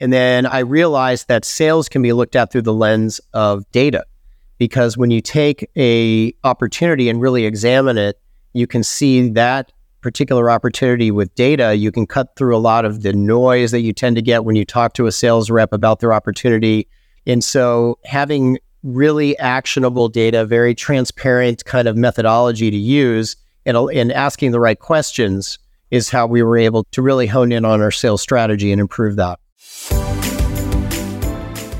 And then I realized that sales can be looked at through the lens of data because when you take a opportunity and really examine it, you can see that particular opportunity with data, you can cut through a lot of the noise that you tend to get when you talk to a sales rep about their opportunity. And so having really actionable data, very transparent kind of methodology to use and, and asking the right questions is how we were able to really hone in on our sales strategy and improve that.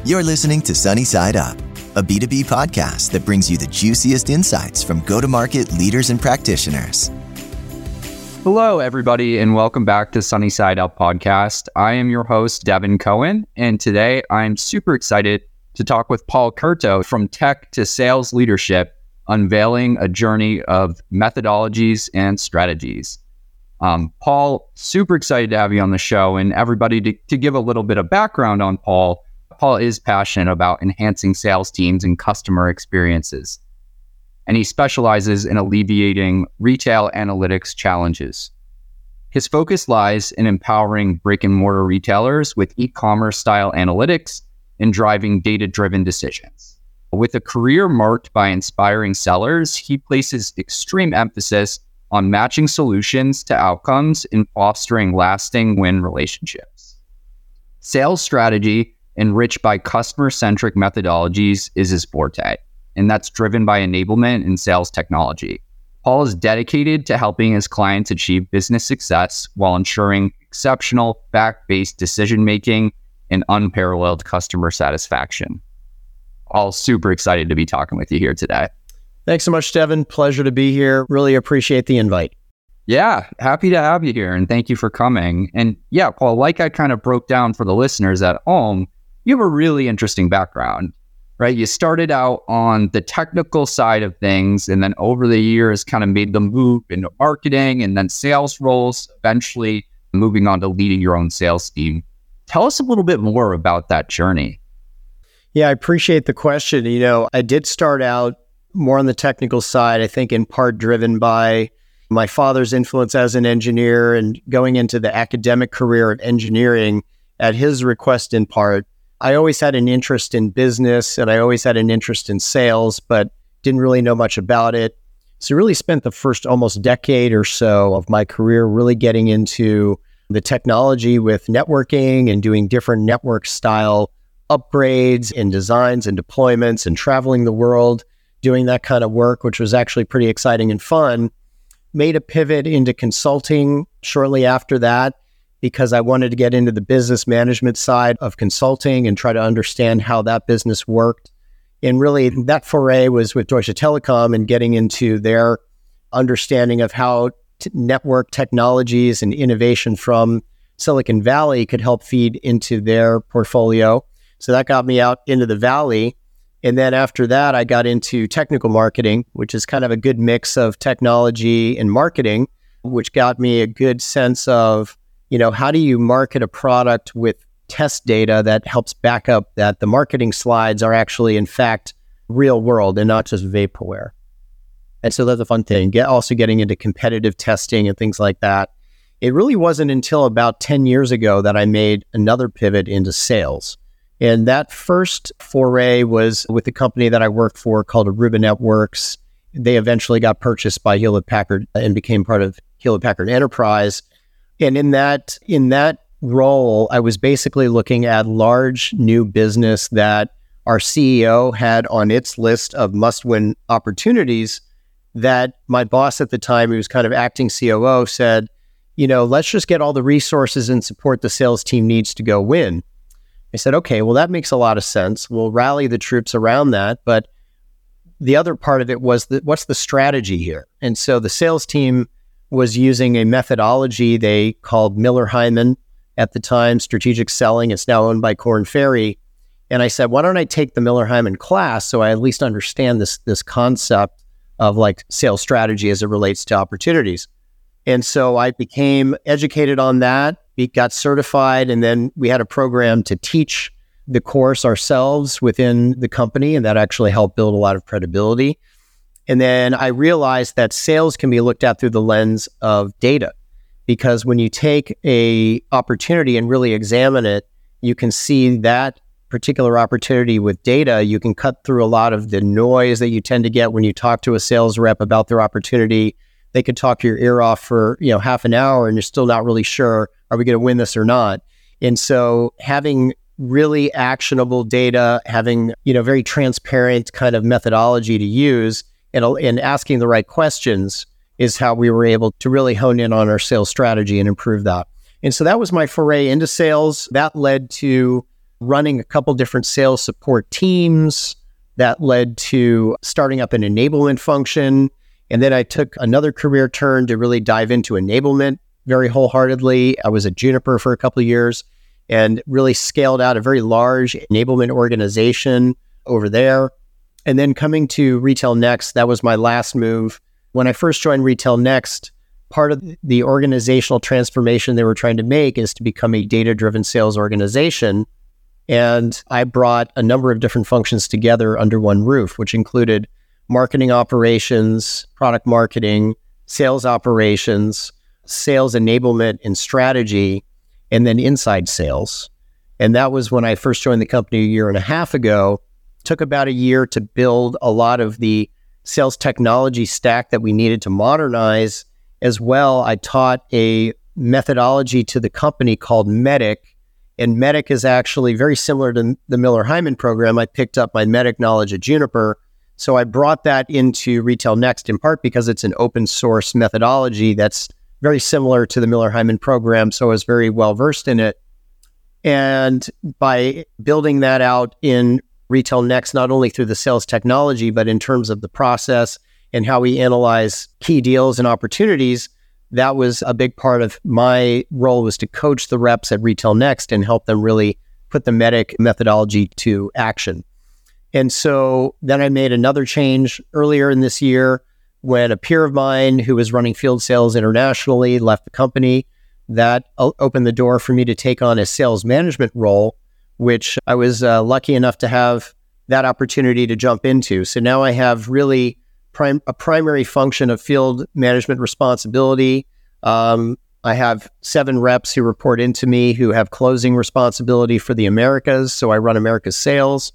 You're listening to Sunny Side Up, a B2B podcast that brings you the juiciest insights from go to market leaders and practitioners. Hello, everybody, and welcome back to Sunny Side Up podcast. I am your host, Devin Cohen, and today I'm super excited to talk with Paul Curto from Tech to Sales Leadership, unveiling a journey of methodologies and strategies. Um, Paul, super excited to have you on the show, and everybody to, to give a little bit of background on Paul. Paul is passionate about enhancing sales teams and customer experiences, and he specializes in alleviating retail analytics challenges. His focus lies in empowering brick and mortar retailers with e commerce style analytics and driving data driven decisions. With a career marked by inspiring sellers, he places extreme emphasis on matching solutions to outcomes and fostering lasting win relationships. Sales strategy enriched by customer centric methodologies is his forte, and that's driven by enablement and sales technology. Paul is dedicated to helping his clients achieve business success while ensuring exceptional fact based decision making and unparalleled customer satisfaction. All super excited to be talking with you here today. Thanks so much, Devin. Pleasure to be here. Really appreciate the invite. Yeah, happy to have you here and thank you for coming. And yeah, Paul, like I kind of broke down for the listeners at home, you have a really interesting background, right? You started out on the technical side of things and then over the years kind of made the move into marketing and then sales roles, eventually moving on to leading your own sales team. Tell us a little bit more about that journey. Yeah, I appreciate the question. You know, I did start out more on the technical side, I think in part driven by my father's influence as an engineer and going into the academic career of engineering at his request in part. I always had an interest in business and I always had an interest in sales, but didn't really know much about it. So, really spent the first almost decade or so of my career really getting into the technology with networking and doing different network style upgrades and designs and deployments and traveling the world doing that kind of work, which was actually pretty exciting and fun. Made a pivot into consulting shortly after that because I wanted to get into the business management side of consulting and try to understand how that business worked. And really, that foray was with Deutsche Telekom and getting into their understanding of how t- network technologies and innovation from Silicon Valley could help feed into their portfolio. So that got me out into the valley. And then after that, I got into technical marketing, which is kind of a good mix of technology and marketing, which got me a good sense of, you know, how do you market a product with test data that helps back up that the marketing slides are actually, in fact, real world and not just vaporware. And so that's a fun thing. Get also getting into competitive testing and things like that. It really wasn't until about 10 years ago that I made another pivot into sales. And that first foray was with the company that I worked for called Aruba Networks. They eventually got purchased by Hewlett Packard and became part of Hewlett Packard Enterprise. And in that in that role, I was basically looking at large new business that our CEO had on its list of must-win opportunities that my boss at the time, who was kind of acting COO, said, you know, let's just get all the resources and support the sales team needs to go win. I said, okay, well, that makes a lot of sense. We'll rally the troops around that. But the other part of it was that what's the strategy here? And so the sales team was using a methodology they called Miller Heiman at the time, strategic selling. It's now owned by Korn Ferry. And I said, why don't I take the Miller Heiman class so I at least understand this this concept of like sales strategy as it relates to opportunities. And so I became educated on that, got certified, and then we had a program to teach the course ourselves within the company, and that actually helped build a lot of credibility. And then I realized that sales can be looked at through the lens of data, because when you take a opportunity and really examine it, you can see that particular opportunity with data, you can cut through a lot of the noise that you tend to get when you talk to a sales rep about their opportunity. They could talk your ear off for, you know, half an hour and you're still not really sure are we going to win this or not. And so having really actionable data, having, you know, very transparent kind of methodology to use and, and asking the right questions is how we were able to really hone in on our sales strategy and improve that. And so that was my foray into sales. That led to running a couple different sales support teams. That led to starting up an enablement function. And then I took another career turn to really dive into enablement very wholeheartedly. I was at Juniper for a couple of years and really scaled out a very large enablement organization over there. And then coming to RetailNext, that was my last move. When I first joined RetailNext, part of the organizational transformation they were trying to make is to become a data driven sales organization. And I brought a number of different functions together under one roof, which included marketing operations, product marketing, sales operations, sales enablement and strategy, and then inside sales. And that was when I first joined the company a year and a half ago. took about a year to build a lot of the sales technology stack that we needed to modernize. As well, I taught a methodology to the company called MEDDIC. and MEDDIC is actually very similar to the Miller Heiman program. I picked up my MEDDIC knowledge at Juniper. So I brought that into RetailNext in part because it's an open source methodology that's very similar to the Miller Heiman program. So I was very well versed in it. And by building that out in RetailNext, not only through the sales technology, but in terms of the process and how we analyze key deals and opportunities, that was a big part of my role was to coach the reps at RetailNext and help them really put the MEDDIC methodology to action. And so then I made another change earlier in this year when a peer of mine who was running field sales internationally left the company. That opened the door for me to take on a sales management role, which I was uh, lucky enough to have that opportunity to jump into. So now I have really prim- a primary function of field management responsibility. Um, I have seven reps who report into me who have closing responsibility for the Americas. So I run America's sales.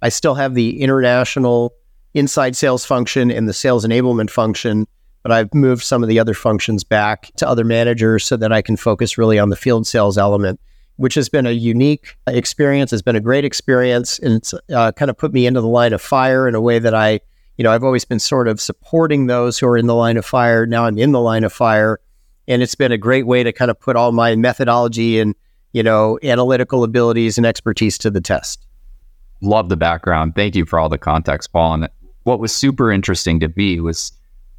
I still have the international inside sales function and the sales enablement function, but I've moved some of the other functions back to other managers so that I can focus really on the field sales element, which has been a unique experience. It's been a great experience, and it's uh, kind of put me into the line of fire in a way that I you know, I've always been sort of supporting those who are in the line of fire. Now I'm in the line of fire. And it's been a great way to kind of put all my methodology and, you know, analytical abilities and expertise to the test. Love the background. Thank you for all the context, Paul. And what was super interesting to me was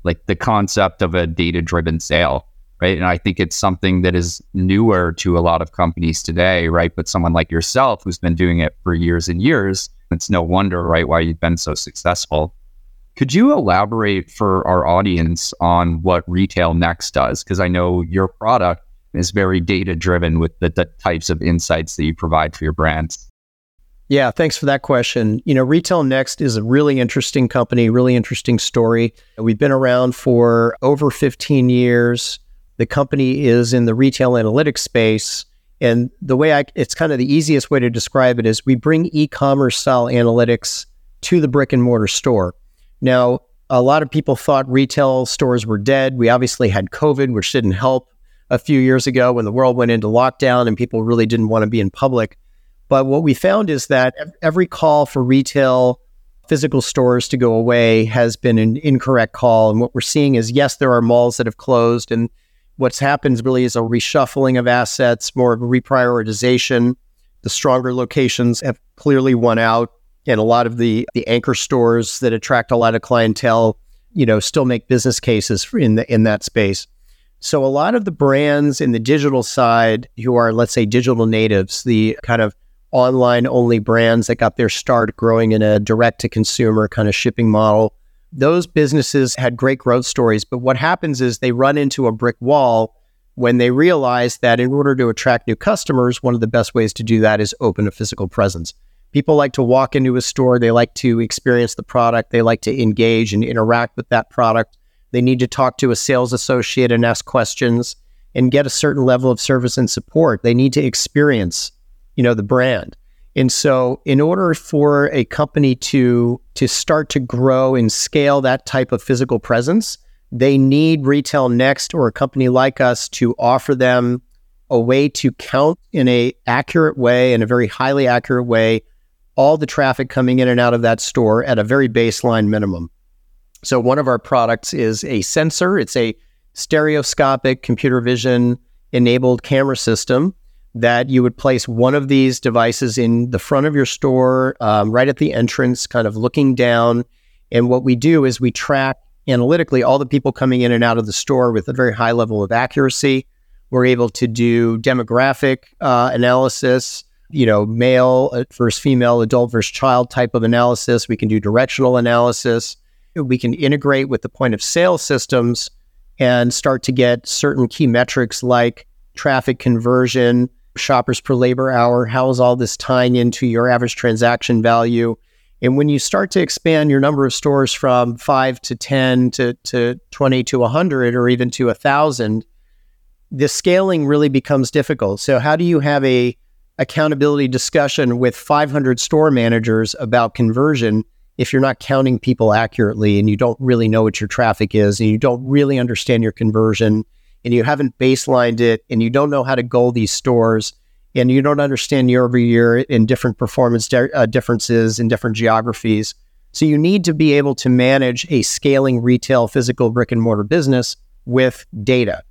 like the concept of a data driven sale, right? And I think it's something that is newer to a lot of companies today, right? But someone like yourself who's been doing it for years and years, it's no wonder, right, why you've been so successful. Could you elaborate for our audience on what RetailNext does? Because I know your product is very data driven with the, the, types of insights that you provide for your brands. Yeah, thanks for that question. You know, RetailNext is a really interesting company, really interesting story. We've been around for over 15 years. The company is in the retail analytics space. And the way I, it's kind of the easiest way to describe it is we bring e commerce style analytics to the brick and mortar store. Now, a lot of people thought retail stores were dead. We obviously had COVID, which didn't help a few years ago when the world went into lockdown and people really didn't want to be in public. But what we found is that every call for retail physical stores to go away has been an incorrect call. And what we're seeing is yes, there are malls that have closed. And what's happened really is a reshuffling of assets, more of a reprioritization. The stronger locations have clearly won out and a lot of the the anchor stores that attract a lot of clientele, you know, still make business cases in the, in that space. So a lot of the brands in the digital side who are let's say digital natives, the kind of online only brands that got their start growing in a direct to consumer kind of shipping model, those businesses had great growth stories, but what happens is they run into a brick wall when they realize that in order to attract new customers, one of the best ways to do that is open a physical presence people like to walk into a store, they like to experience the product, they like to engage and interact with that product. They need to talk to a sales associate and ask questions and get a certain level of service and support. They need to experience you know, the brand. And so in order for a company to to start to grow and scale that type of physical presence, they need RetailNext or a company like us to offer them a way to count in a accurate way, in a very highly accurate way, all the traffic coming in and out of that store at a very baseline minimum. So one of our products is a sensor. It's a stereoscopic computer vision enabled camera system that you would place one of these devices in the front of your store, um, right at the entrance, kind of looking down. And what we do is we track analytically all the people coming in and out of the store with a very high level of accuracy. We're able to do demographic uh, analysis, you know, male uh, versus female, adult versus child type of analysis. We can do directional analysis. We can integrate with the point of sale systems and start to get certain key metrics like traffic conversion, shoppers per labor hour. How is all this tying into your average transaction value? And when you start to expand your number of stores from five to 10 to, to 20 to 100 or even to 1,000, the scaling really becomes difficult. So, how do you have a accountability discussion with 500 store managers about conversion if you're not counting people accurately and you don't really know what your traffic is and you don't really understand your conversion and you haven't baselined it and you don't know how to goal these stores and you don't understand year over year in different performance de- uh, differences in different geographies. So you need to be able to manage a scaling retail physical brick and mortar business with data.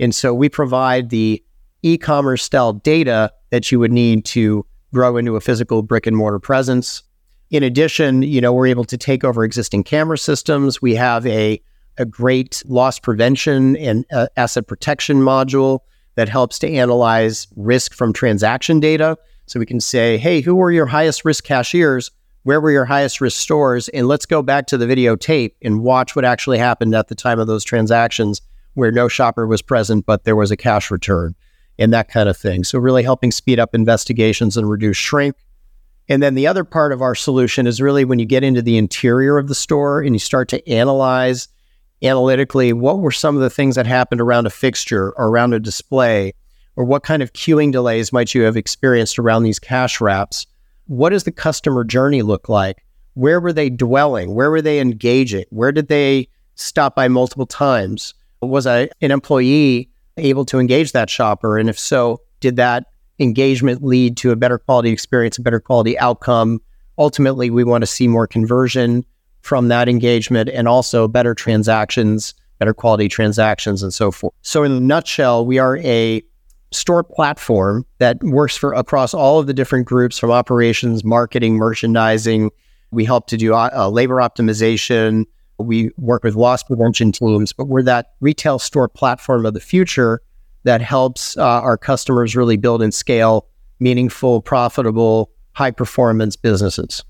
And so we provide the e-commerce style data that you would need to grow into a physical brick and mortar presence. In addition, you know, we're able to take over existing camera systems. We have a a great loss prevention and uh, asset protection module that helps to analyze risk from transaction data. So we can say, hey, who were your highest risk cashiers? Where were your highest risk stores? And let's go back to the videotape and watch what actually happened at the time of those transactions where no shopper was present, but there was a cash return and that kind of thing. So, really helping speed up investigations and reduce shrink. And then the other part of our solution is really when you get into the interior of the store and you start to analyze analytically what were some of the things that happened around a fixture or around a display, or what kind of queuing delays might you have experienced around these cash wraps? What does the customer journey look like? Where were they dwelling? Where were they engaging? Where did they stop by multiple times? Was I, an employee able to engage that shopper? And if so, did that engagement lead to a better quality experience, a better quality outcome? Ultimately, we want to see more conversion from that engagement and also better transactions, better quality transactions, and so forth. So, in a nutshell, we are a store platform that works for across all of the different groups from operations, marketing, merchandising. We help to do uh, labor optimization. We work with loss prevention teams, but we're that retail store platform of the future that helps uh, our customers really build and scale meaningful, profitable, high performance businesses.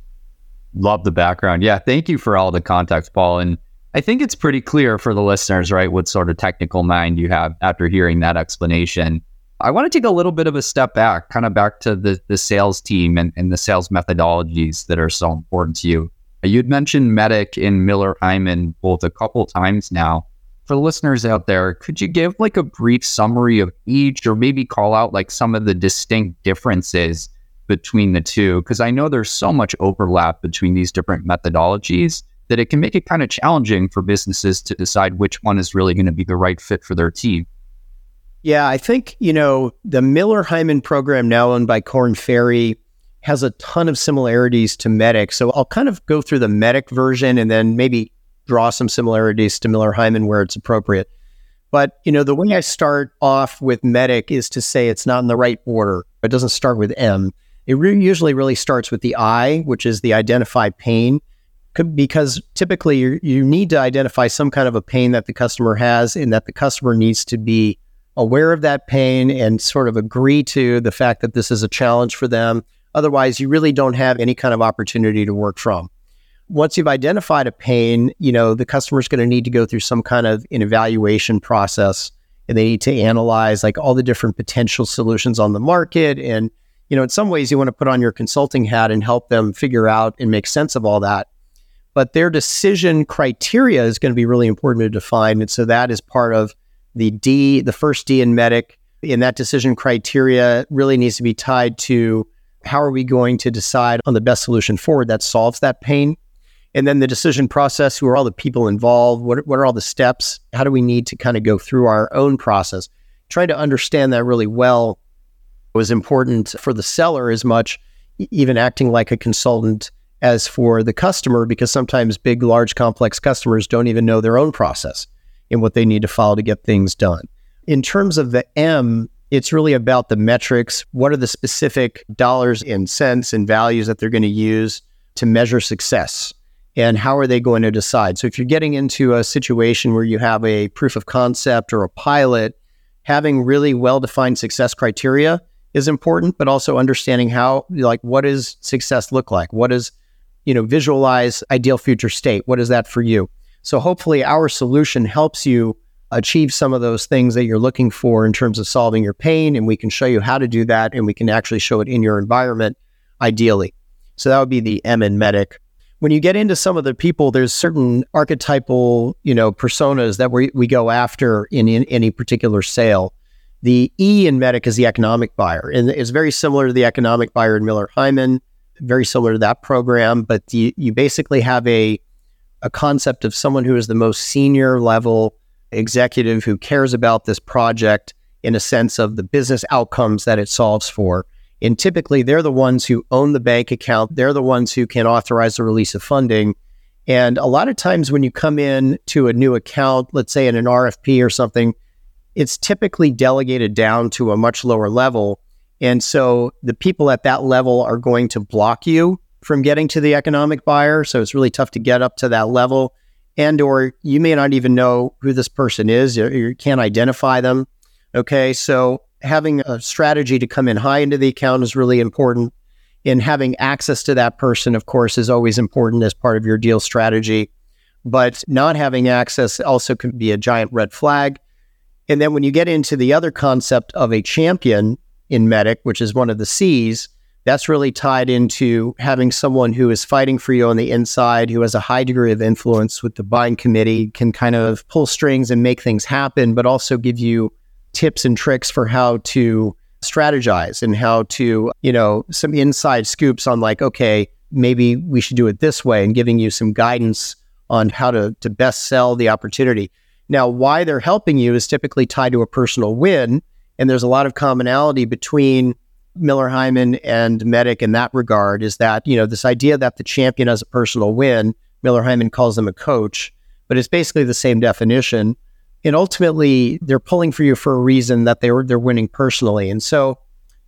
Love the background. Yeah, thank you for all the context, Paul. And I think it's pretty clear for the listeners, right, what sort of technical mind you have after hearing that explanation. I want to take a little bit of a step back, kind of back to the, the sales team and, and the sales methodologies that are so important to you. You'd mentioned MEDDIC and Miller Heiman both a couple times now. For listeners out there, could you give like a brief summary of each or maybe call out like some of the distinct differences between the two because I know there's so much overlap between these different methodologies that it can make it kind of challenging for businesses to decide which one is really going to be the right fit for their team. Yeah, I think, you know, the Miller Heiman program now owned by Korn Ferry has a ton of similarities to MEDDIC. So I'll kind of go through the MEDDIC version and then maybe draw some similarities to Miller Heiman where it's appropriate. But, you know, the way I start off with MEDDIC is to say it's not in the right order. It doesn't start with M. It re- usually really starts with the I, which is the identify pain, because typically you, you need to identify some kind of a pain that the customer has and that the customer needs to be aware of that pain and sort of agree to the fact that this is a challenge for them. Otherwise, you really don't have any kind of opportunity to work from. Once you've identified a pain, you know, the customer is going to need to go through some kind of an evaluation process and they need to analyze like all the different potential solutions on the market and you know, in some ways you want to put on your consulting hat and help them figure out and make sense of all that. But their decision criteria is going to be really important to define. And so that is part of the D, the first D in MEDDIC. And that decision criteria really needs to be tied to how are we going to decide on the best solution forward that solves that pain? And then the decision process who are all the people involved? What, what are all the steps? How do we need to kind of go through our own process? Trying to understand that really well was important for the seller as much, even acting like a consultant as for the customer, because sometimes big, large, complex customers don't even know their own process and what they need to follow to get things done. In terms of the M, it's really about the metrics. What are the specific dollars and cents and values that they're going to use to measure success? And how are they going to decide? So, if you're getting into a situation where you have a proof of concept or a pilot, having really well defined success criteria is important, but also understanding how, like, what does success look like? What does, you know, visualize ideal future state? What is that for you? So, hopefully, our solution helps you achieve some of those things that you're looking for in terms of solving your pain. And we can show you how to do that. And we can actually show it in your environment, ideally. So that would be the M in MEDDIC. When you get into some of the people, there's certain archetypal, you know, personas that we, we go after in, in any particular sale. The E in MEDDIC is the economic buyer, and it's very similar to the economic buyer in Miller Heiman, very similar to that program. But you basically have a a concept of someone who is the most senior level executive who cares about this project in a sense of the business outcomes that it solves for. And typically, they're the ones who own the bank account. They're the ones who can authorize the release of funding. And a lot of times, when you come in to a new account, let's say in an RFP or something, it's typically delegated down to a much lower level. And so the people at that level are going to block you from getting to the economic buyer. So it's really tough to get up to that level. And or you may not even know who this person is. You can't identify them. Okay. So having a strategy to come in high into the account is really important. And having access to that person of course is always important as part of your deal strategy. But not having access also can be a giant red flag and then when you get into the other concept of a champion in MEDDIC which is one of the c's that's really tied into having someone who is fighting for you on the inside, who has a high degree of influence with the buying committee, can kind of pull strings and make things happen, but also give you tips and tricks for how to strategize and how to, you know, some inside scoops on like, okay, maybe we should do it this way and giving you some guidance on how to, to best sell the opportunity. Now, why they're helping you is typically tied to a personal win. And there's a lot of commonality between Miller Heiman and MEDDIC in that regard is that, you know, this idea that the champion has a personal win, Miller Heiman calls them a coach, but it's basically the same definition. And ultimately, they're pulling for you for a reason that they're they're winning personally. And so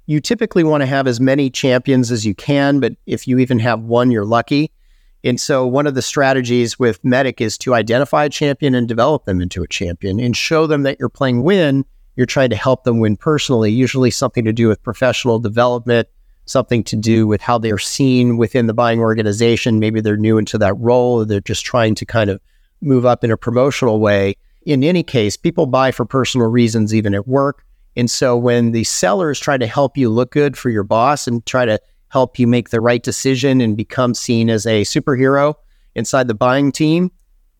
you typically want to have as many champions as you can, but if you even have one, you're lucky. And so one of the strategies with MEDDIC is to identify a champion and develop them into a champion and show them that you're playing win you're trying to help them win personally, usually something to do with professional development, something to do with how they're seen within the buying organization. Maybe they're new into that role, or they're just trying to kind of move up in a promotional way. In any case, people buy for personal reasons, even at work. And so when the sellers try to help you look good for your boss and try to help you make the right decision and become seen as a superhero inside the buying team,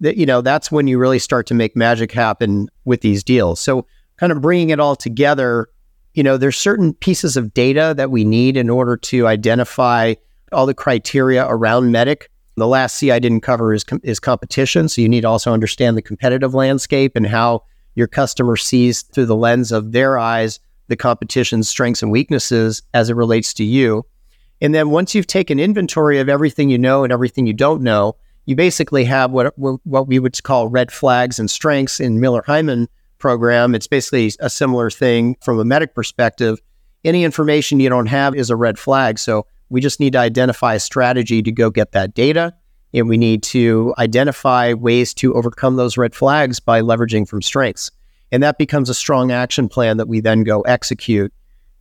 that you know that's when you really start to make magic happen with these deals. So kind of bringing it all together, you know, there's certain pieces of data that we need in order to identify all the criteria around MEDDIC. The last C I didn't cover is, com- is competition. So you need to also understand the competitive landscape and how your customer sees through the lens of their eyes the competition's strengths and weaknesses as it relates to you. And then once you've taken inventory of everything you know and everything you don't know, you basically have what what we would call red flags and strengths in Miller Heiman program. It's basically a similar thing from a MEDDIC perspective. Any information you don't have is a red flag. So we just need to identify a strategy to go get that data. And we need to identify ways to overcome those red flags by leveraging from strengths. And that becomes a strong action plan that we then go execute.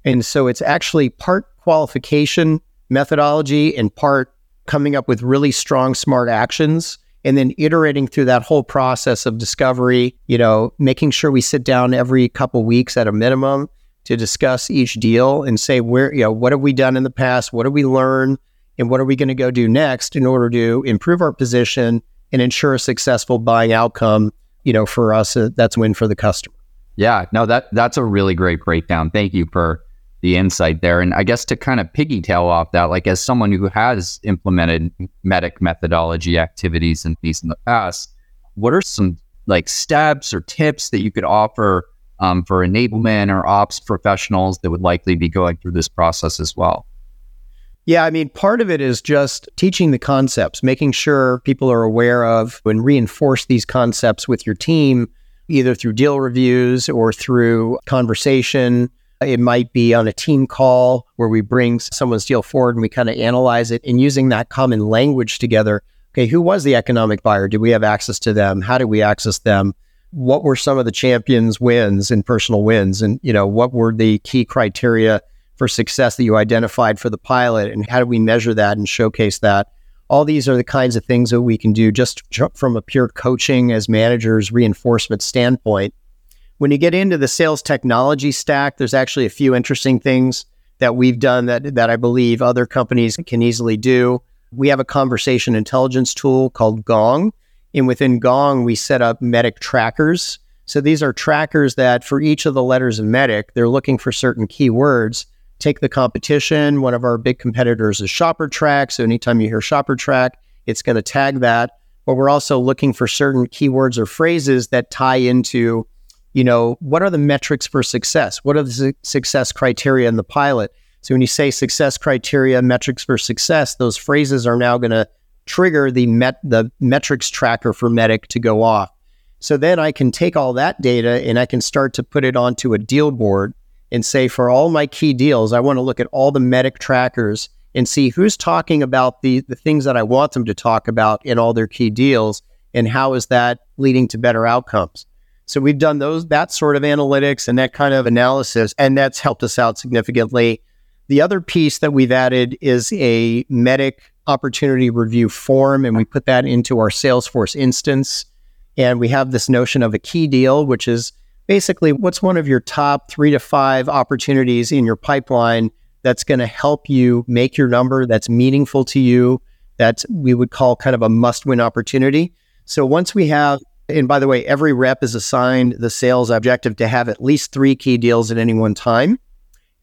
And so it's actually part qualification methodology and part coming up with really strong, smart actions and then iterating through that whole process of discovery, you know, making sure we sit down every couple weeks at a minimum to discuss each deal and say where, you know, what have we done in the past? What did we learn? And what are we going to go do next in order to improve our position and ensure a successful buying outcome, you know, for us, uh, that's win for the customer. Yeah, no, that that's a really great breakdown. Thank you for the insight there. And I guess to kind of piggytail off that, like as someone who has implemented MEDDIC methodology activities and these in the past, what are some like steps or tips that you could offer um, for enablement or ops professionals that would likely be going through this process as well? Yeah, I mean, part of it is just teaching the concepts, making sure people are aware of and reinforce these concepts with your team, either through deal reviews or through conversation. It might be on a team call where we bring someone's deal forward and we kind of analyze it and using that common language together. Okay, who was the economic buyer? Did we have access to them? How did we access them? What were some of the champions wins and personal wins? And, you know, what were the key criteria for success that you identified for the pilot and how do we measure that and showcase that all these are the kinds of things that we can do just from a pure coaching as managers reinforcement standpoint when you get into the sales technology stack there's actually a few interesting things that we've done that that I believe other companies can easily do we have a conversation intelligence tool called Gong and within Gong we set up MEDDIC trackers so these are trackers that for each of the letters of MEDDIC, they're looking for certain keywords take the competition. One of our big competitors is ShopperTrak. So anytime you hear ShopperTrak, it's going to tag that. But we're also looking for certain keywords or phrases that tie into, you know, what are the metrics for success? What are the su- success criteria in the pilot? So when you say success criteria, metrics for success, those phrases are now going to trigger the met the metrics tracker for MEDDIC to go off. So then I can take all that data and I can start to put it onto a deal board and say, for all my key deals, I want to look at all the MEDDIC trackers and see who's talking about the, the things that I want them to talk about in all their key deals and how is that leading to better outcomes. So we've done those that sort of analytics and that kind of analysis, and that's helped us out significantly. The other piece that we've added is a MEDDIC opportunity review form, and we put that into our Salesforce instance. And we have this notion of a key deal, which is basically what's one of your top three to five opportunities in your pipeline that's going to help you make your number that's meaningful to you that we would call kind of a must win opportunity so once we have and by the way every rep is assigned the sales objective to have at least three key deals at any one time.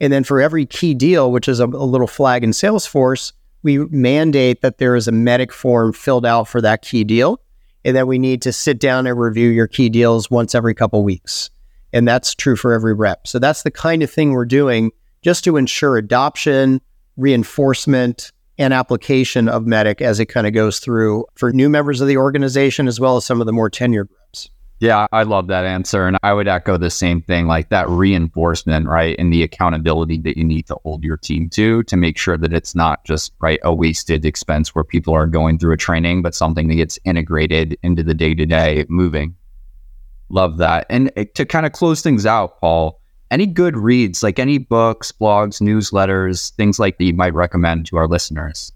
And then for every key deal which is a, a little flag in salesforce we mandate that there is a MEDDIC form filled out for that key deal. And that we need to sit down and review your key deals once every couple weeks. And that's true for every rep. So that's the kind of thing we're doing just to ensure adoption, reinforcement, and application of MEDDIC as it kind of goes through for new members of the organization as well as some of the more tenured reps. Yeah, I love that answer. And I would echo the same thing like that reinforcement, right? And the accountability that you need to hold your team to to make sure that it's not just, right, a wasted expense where people are going through a training, but something that gets integrated into the day to day moving. Love that. And eh, to kind of close things out, Paul, any good reads, like any books, blogs, newsletters, things like that you might recommend to our listeners?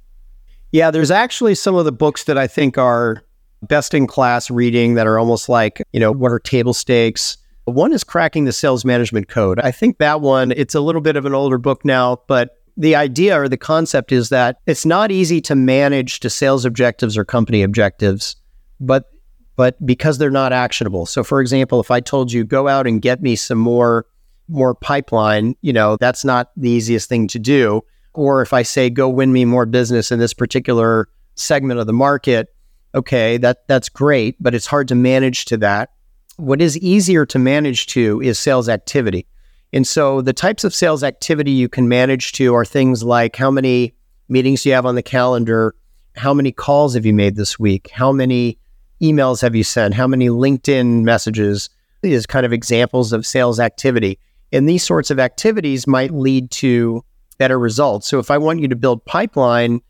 Yeah, there's actually some of the books that I think are best in class reading that are almost like, you know, what are table stakes? One is Cracking the Sales Management Code. I think that one, it's a little bit of an older book now, but the idea or the concept is that it's not easy to manage to sales objectives or company objectives, but but because they're not actionable. So for example, if I told you go out and get me some more more pipeline, you know, that's not the easiest thing to do. Or if I say go win me more business in this particular segment of the market, okay, that that's great, but it's hard to manage to that. What is easier to manage to is sales activity. And so the types of sales activity you can manage to are things like how many meetings do you have on the calendar? How many calls have you made this week? How many emails have you sent? How many LinkedIn messages is kind of examples of sales activity. And these sorts of activities might lead to better results. So if I want you to build pipeline,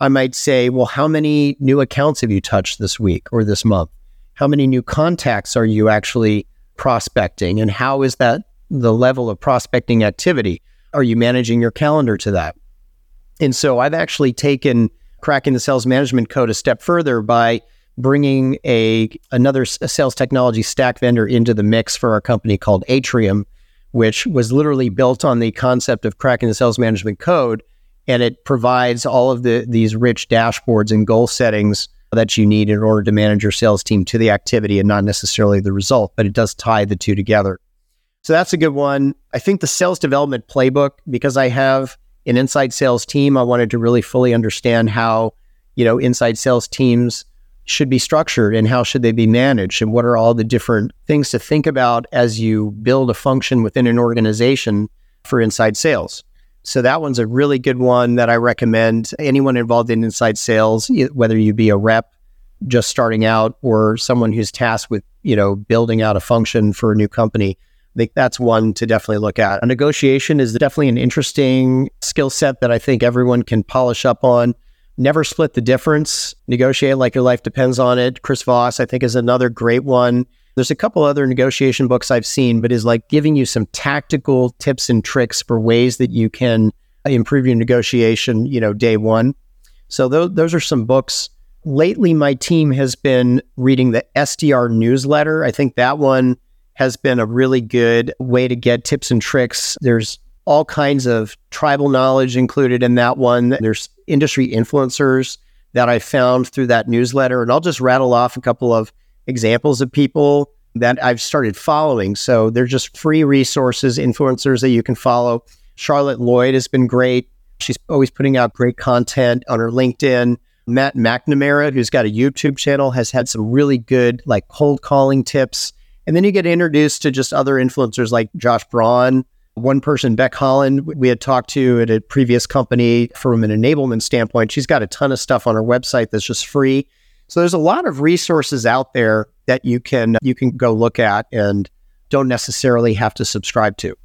I might say, well, how many new accounts have you touched this week or this month? How many new contacts are you actually prospecting? And how is that the level of prospecting activity? Are you managing your calendar to that? And so I've actually taken cracking the sales management code a step further by bringing a another sales technology stack vendor into the mix for our company called Atrium, which was literally built on the concept of cracking the sales management code, and it provides all of the these rich dashboards and goal settings that you need in order to manage your sales team to the activity and not necessarily the result, but it does tie the two together. So that's a good one. I think the sales development playbook, because I have an inside sales team, I wanted to really fully understand how, you know, inside sales teams should be structured and how should they be managed and what are all the different things to think about as you build a function within an organization for inside sales. So that one's a really good one that I recommend anyone involved in inside sales, whether you be a rep just starting out or someone who's tasked with, you know, building out a function for a new company. I think that's one to definitely look at. A negotiation is definitely an interesting skill set that I think everyone can polish up on. Never split the difference. Negotiate like your life depends on it. Chris Voss, I think, is another great one. There's a couple other negotiation books I've seen, but is like giving you some tactical tips and tricks for ways that you can improve your negotiation, you know, day one. So those, those are some books. Lately, my team has been reading the SDR newsletter. I think that one has been a really good way to get tips and tricks. There's all kinds of tribal knowledge included in that one. There's industry influencers that I found through that newsletter. And I'll just rattle off a couple of examples of people that I've started following. So they're just free resources, influencers that you can follow. Charlotte Lloyd has been great. She's always putting out great content on her LinkedIn. Matt McNamara, who's got a YouTube channel, has had some really good like cold calling tips. And then you get introduced to just other influencers like Josh Braun, one person, Becc Holland, we had talked to at a previous company from an enablement standpoint. She's got a ton of stuff on her website that's just free. So there's a lot of resources out there that you can you can go look at and don't necessarily have to subscribe to.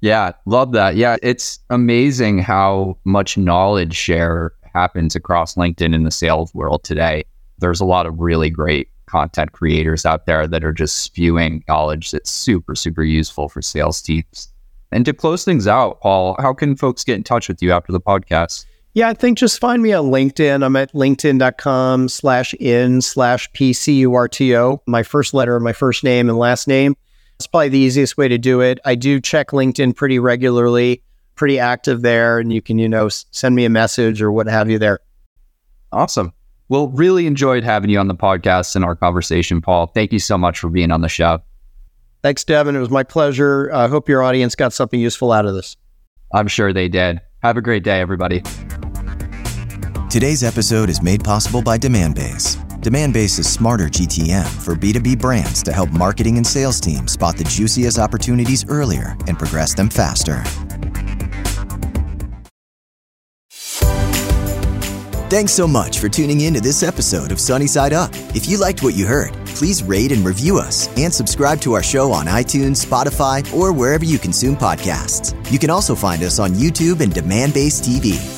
Yeah, love that. Yeah, it's amazing how much knowledge share happens across LinkedIn in the sales world today. There's a lot of really great content creators out there that are just spewing knowledge that's super, super useful for sales teams. And to close things out, Paul, how can folks get in touch with you after the podcast? Yeah, I think just find me on LinkedIn. I'm at linkedin.com slash in slash PCURTO, my first letter of my first name and last name. It's probably the easiest way to do it. I do check LinkedIn pretty regularly, pretty active there, and you can, you know, send me a message or what have you there. Awesome. Well, really enjoyed having you on the podcast and our conversation, Paul. Thank you so much for being on the show. Thanks, Devin. It was my pleasure. I hope your audience got something useful out of this. I'm sure they did. Have a great day, everybody. Today's episode is made possible by Demandbase. Demandbase is smarter GTM for B2B brands to help marketing and sales teams spot the juiciest opportunities earlier and progress them faster. Thanks so much for tuning in to this episode of Sunny Side Up. If you liked what you heard, please rate and review us and subscribe to our show on iTunes, Spotify, or wherever you consume podcasts. You can also find us on YouTube and Demandbase TV.